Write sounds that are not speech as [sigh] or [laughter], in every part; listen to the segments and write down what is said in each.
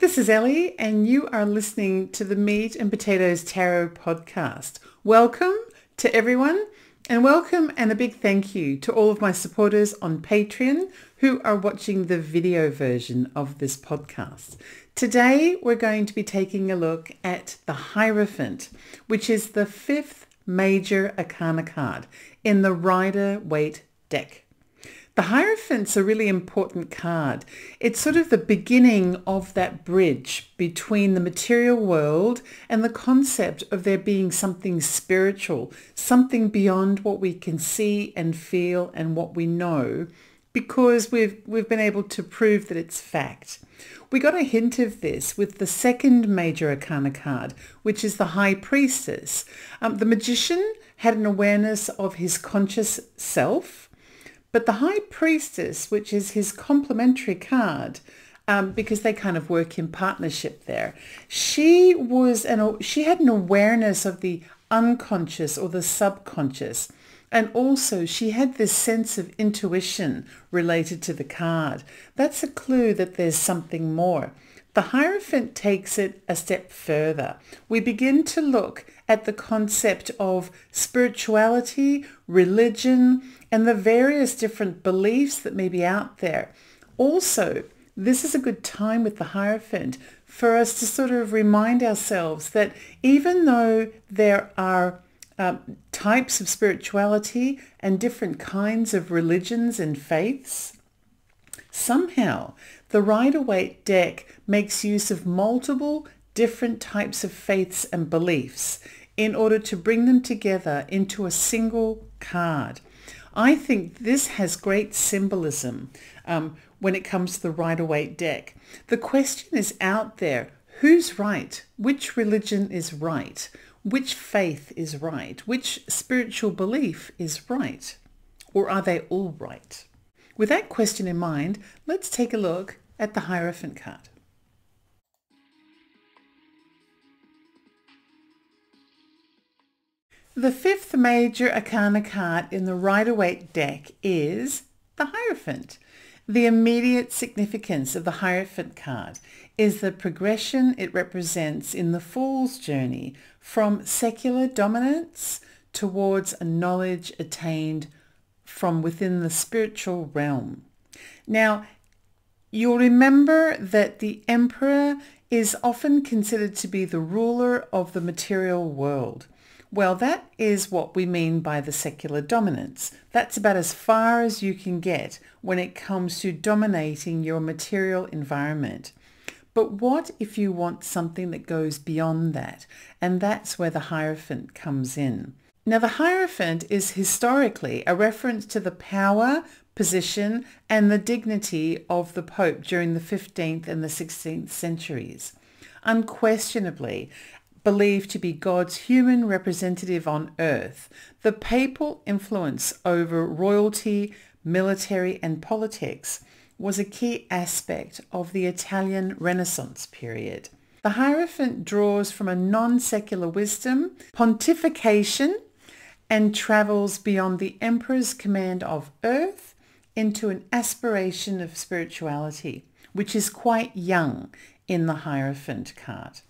This is Ellie and you are listening to the Meat and Potatoes Tarot podcast. Welcome to everyone and welcome and a big thank you to all of my supporters on Patreon who are watching the video version of this podcast. Today we're going to be taking a look at the Hierophant, which is the fifth major arcana card in the Rider-Waite deck. The Hierophant's a really important card. It's sort of the beginning of that bridge between the material world and the concept of there being something spiritual, something beyond what we can see and feel and what we know because we've, we've been able to prove that it's fact. We got a hint of this with the second major arcana card, which is the High Priestess. Um, the magician had an awareness of his conscious self, but the High Priestess, which is his complementary card, um, because they kind of work in partnership there, she was an she had an awareness of the unconscious or the subconscious. And also she had this sense of intuition related to the card. That's a clue that there's something more. The Hierophant takes it a step further. We begin to look at the concept of spirituality, religion, and the various different beliefs that may be out there. Also, this is a good time with the Hierophant for us to sort of remind ourselves that even though there are uh, types of spirituality and different kinds of religions and faiths, somehow the Rider-Waite deck makes use of multiple different types of faiths and beliefs in order to bring them together into a single card. I think this has great symbolism um, when it comes to the Rider-Waite deck. The question is out there, who's right? Which religion is right? Which faith is right? Which spiritual belief is right? Or are they all right? With that question in mind, let's take a look at the Hierophant card. The fifth major arcana card in the Rider-Waite deck is the Hierophant. The immediate significance of the Hierophant card is the progression it represents in the Fool's journey from secular dominance towards a knowledge attained from within the spiritual realm. Now, you'll remember that the Emperor is often considered to be the ruler of the material world. Well, that is what we mean by the secular dominance. That's about as far as you can get when it comes to dominating your material environment. But what if you want something that goes beyond that? And that's where the Hierophant comes in. Now, the Hierophant is historically a reference to the power, position, and the dignity of the Pope during the 15th and the 16th centuries. Unquestionably, believed to be God's human representative on earth, the papal influence over royalty, military and politics was a key aspect of the Italian Renaissance period. The Hierophant draws from a non-secular wisdom, pontification, and travels beyond the emperor's command of earth into an aspiration of spirituality, which is quite young in the Hierophant card.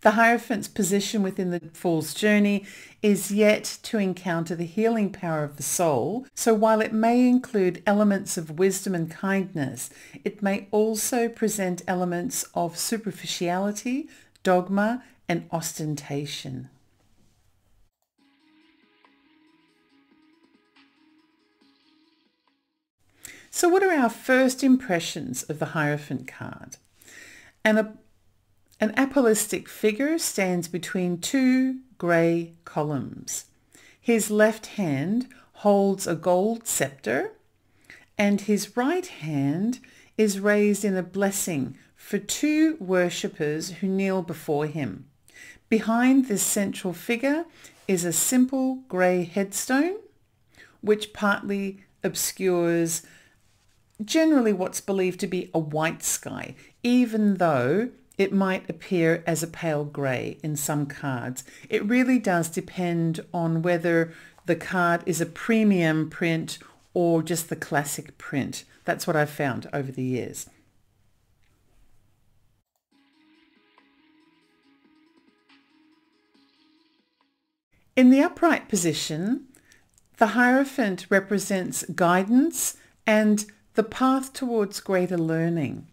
The Hierophant's position within the Fool's journey is yet to encounter the healing power of the soul, so while it may include elements of wisdom and kindness, it may also present elements of superficiality, dogma, and ostentation. So what are our first impressions of the Hierophant card? And a an apostolic figure stands between two grey columns. His left hand holds a gold scepter and his right hand is raised in a blessing for two worshippers who kneel before him. Behind this central figure is a simple grey headstone which partly obscures generally what's believed to be a white sky, even though it might appear as a pale grey in some cards. It really does depend on whether the card is a premium print or just the classic print. That's what I've found over the years. In the upright position, the Hierophant represents guidance and the path towards greater learning.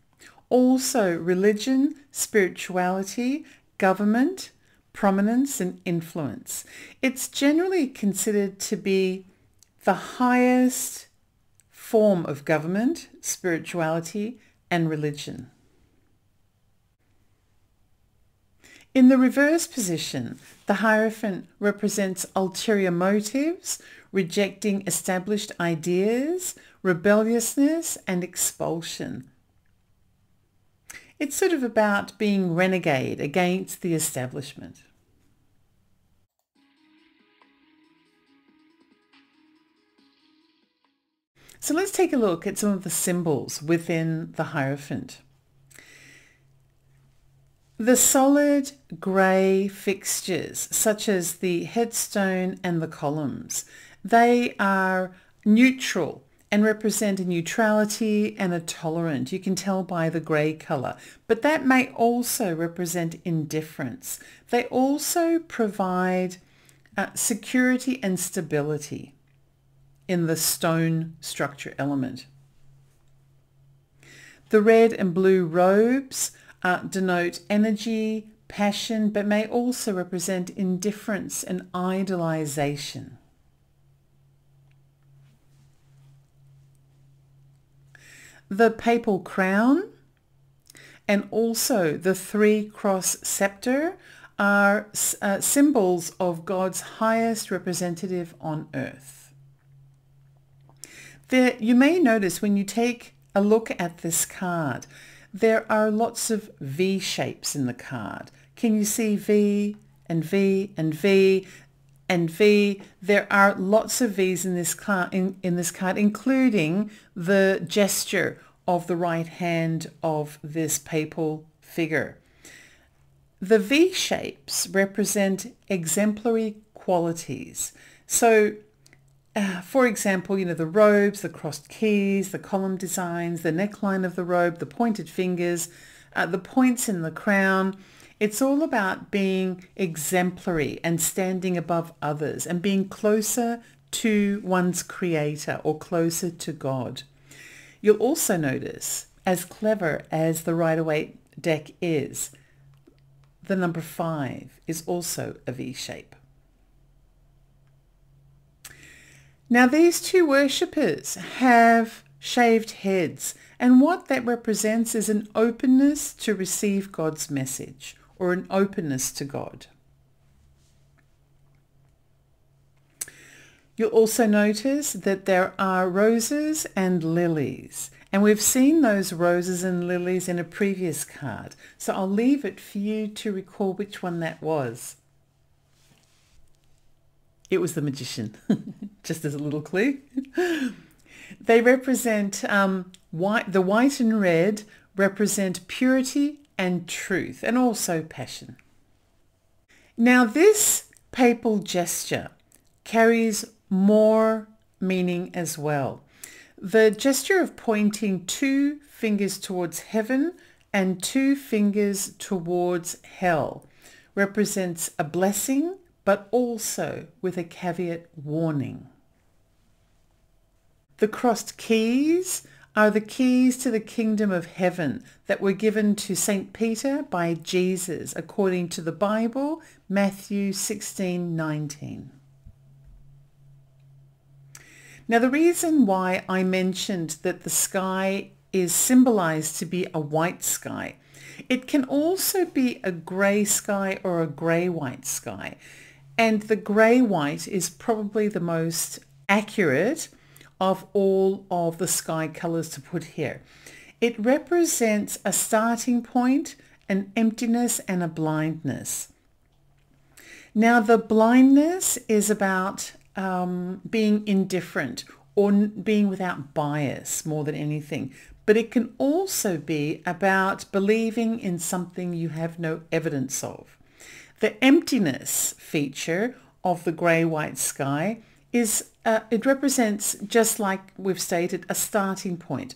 Also religion, spirituality, government, prominence and influence. It's generally considered to be the highest form of government, spirituality and religion. In the reverse position, the Hierophant represents ulterior motives, rejecting established ideas, rebelliousness and expulsion. It's sort of about being renegade against the establishment. So let's take a look at some of the symbols within the Hierophant. The solid grey fixtures, such as the headstone and the columns, they are neutral and represent a neutrality and a tolerant. You can tell by the grey colour. But that may also represent indifference. They also provide uh, security and stability in the stone structure element. The red and blue robes uh, denote energy, passion, but may also represent indifference and idolization. The papal crown and also the three cross scepter are uh, symbols of God's highest representative on earth. There, you may notice when you take a look at this card there are lots of V shapes in the card. Can you see V and V and V and V? There are lots of V's in this card, in, in this card, including the gesture of the right hand of this papal figure. The V shapes represent exemplary qualities. So uh, for example, you know, the robes, the crossed keys, the column designs, the neckline of the robe, the pointed fingers, uh, the points in the crown. It's all about being exemplary and standing above others and being closer to one's creator or closer to God. You'll also notice, as clever as the Rider-Waite deck is, the number five is also a V shape. Now these two worshippers have shaved heads and what that represents is an openness to receive God's message or an openness to God. You'll also notice that there are roses and lilies and we've seen those roses and lilies in a previous card so I'll leave it for you to recall which one that was. It was the magician, [laughs] just as a little clue. they represent um, white, the white and red represent purity and truth and also passion. Now this papal gesture carries more meaning as well. The gesture of pointing two fingers towards heaven and two fingers towards hell represents a blessing but also with a caveat warning. The crossed keys are the keys to the kingdom of heaven that were given to St. Peter by Jesus according to the Bible, Matthew 16:19. Now the reason why I mentioned that the sky is symbolized to be a white sky, it can also be a grey sky or a grey-white sky. And the grey white is probably the most accurate of all of the sky colors to put here. It represents a starting point, an emptiness and a blindness. Now the blindness is about um, being indifferent or being without bias more than anything. But it can also be about believing in something you have no evidence of. The emptiness feature of the grey-white sky is, uh, it represents, just like we've stated, a starting point.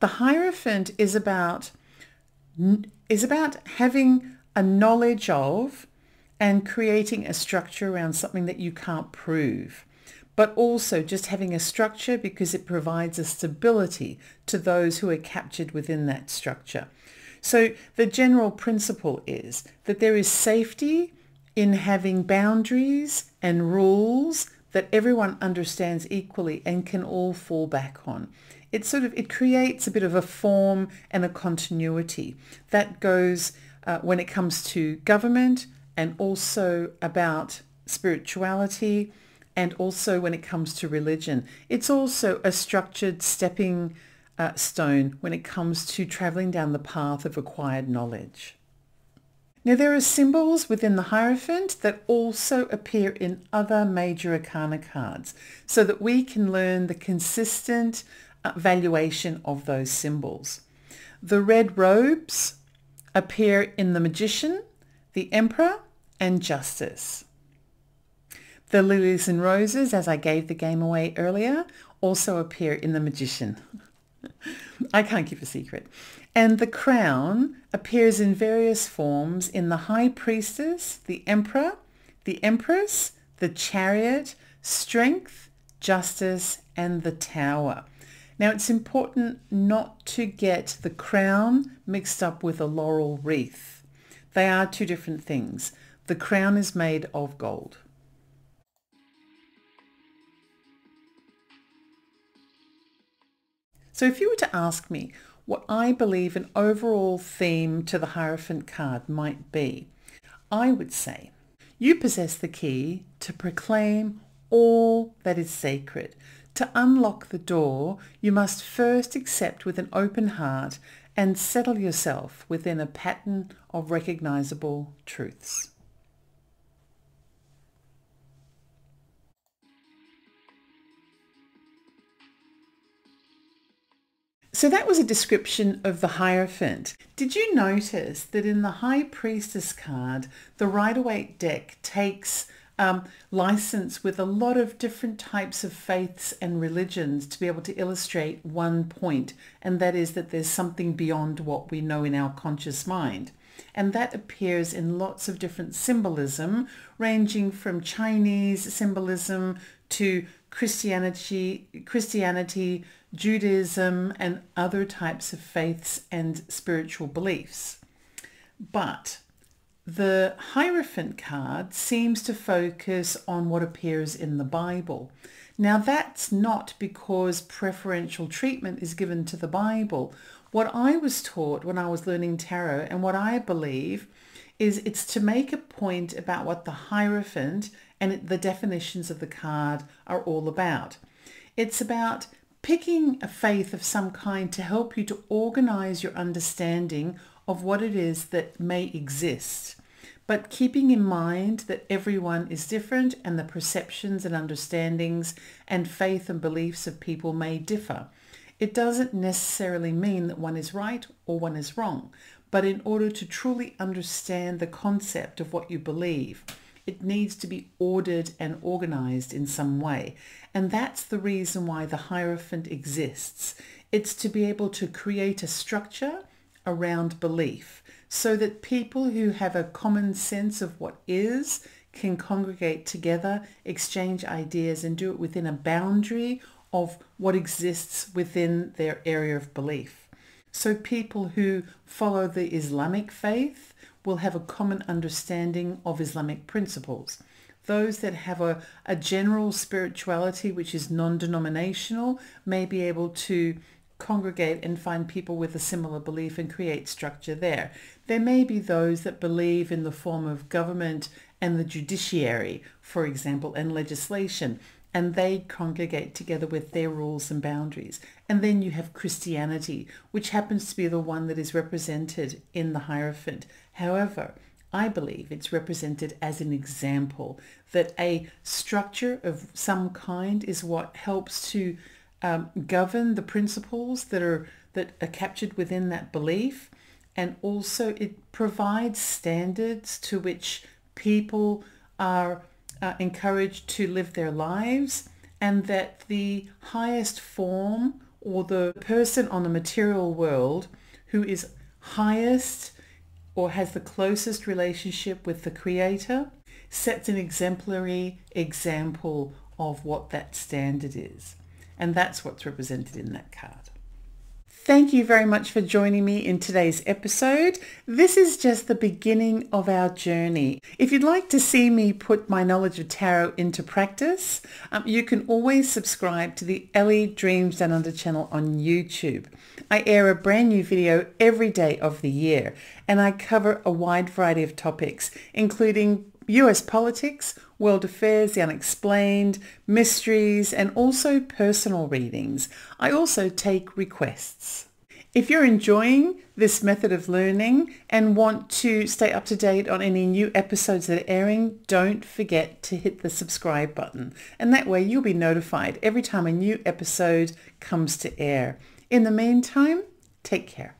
The Hierophant is about, is about having a knowledge of and creating a structure around something that you can't prove but also just having a structure because it provides a stability to those who are captured within that structure. So the general principle is that there is safety in having boundaries and rules that everyone understands equally and can all fall back on. It sort of it creates a bit of a form and a continuity that goes uh, when it comes to government and also about spirituality and also when it comes to religion. It's also a structured stepping uh, stone when it comes to traveling down the path of acquired knowledge. Now there are symbols within the Hierophant that also appear in other major arcana cards so that we can learn the consistent uh, valuation of those symbols. The red robes appear in the Magician, the Emperor and Justice. The lilies and roses, as I gave the game away earlier, also appear in The Magician. [laughs] I can't keep a secret. And the crown appears in various forms in the High Priestess, the Emperor, the Empress, the Chariot, Strength, Justice, and the Tower. Now it's important not to get the crown mixed up with a laurel wreath. They are two different things. The crown is made of gold. So if you were to ask me what I believe an overall theme to the Hierophant card might be, I would say you possess the key to proclaim all that is sacred. To unlock the door, you must first accept with an open heart and settle yourself within a pattern of recognizable truths. So that was a description of the Hierophant. Did you notice that in the High Priestess card, the Rider-Waite deck takes um, license with a lot of different types of faiths and religions to be able to illustrate one point, and that is that there's something beyond what we know in our conscious mind. And that appears in lots of different symbolism, ranging from Chinese symbolism to Christianity, Christianity, Judaism, and other types of faiths and spiritual beliefs. But the Hierophant card seems to focus on what appears in the Bible. Now that's not because preferential treatment is given to the Bible. What I was taught when I was learning tarot and what I believe is it's to make a point about what the Hierophant and the definitions of the card are all about. It's about picking a faith of some kind to help you to organize your understanding of what it is that may exist. But keeping in mind that everyone is different and the perceptions and understandings and faith and beliefs of people may differ. It doesn't necessarily mean that one is right or one is wrong, but in order to truly understand the concept of what you believe, it needs to be ordered and organized in some way. And that's the reason why the Hierophant exists. It's to be able to create a structure around belief so that people who have a common sense of what is can congregate together, exchange ideas and do it within a boundary of what exists within their area of belief. So people who follow the Islamic faith will have a common understanding of Islamic principles. Those that have a, a general spirituality which is non-denominational may be able to congregate and find people with a similar belief and create structure there. There may be those that believe in the form of government and the judiciary, for example, and legislation and they congregate together with their rules and boundaries. And then you have Christianity, which happens to be the one that is represented in the Hierophant. However, I believe it's represented as an example that a structure of some kind is what helps to um, govern the principles that are that are captured within that belief and also it provides standards to which people are uh, encouraged to live their lives and that the highest form or the person on the material world who is highest or has the closest relationship with the Creator sets an exemplary example of what that standard is. And that's what's represented in that card. Thank you very much for joining me in today's episode. This is just the beginning of our journey. If you'd like to see me put my knowledge of tarot into practice, um, you can always subscribe to the Ellie Dreams Down Under channel on YouTube. I air a brand new video every day of the year and I cover a wide variety of topics, including US politics, world affairs, the unexplained, mysteries, and also personal readings. I also take requests. If you're enjoying this method of learning and want to stay up to date on any new episodes that are airing, don't forget to hit the subscribe button. And that way you'll be notified every time a new episode comes to air. In the meantime, take care.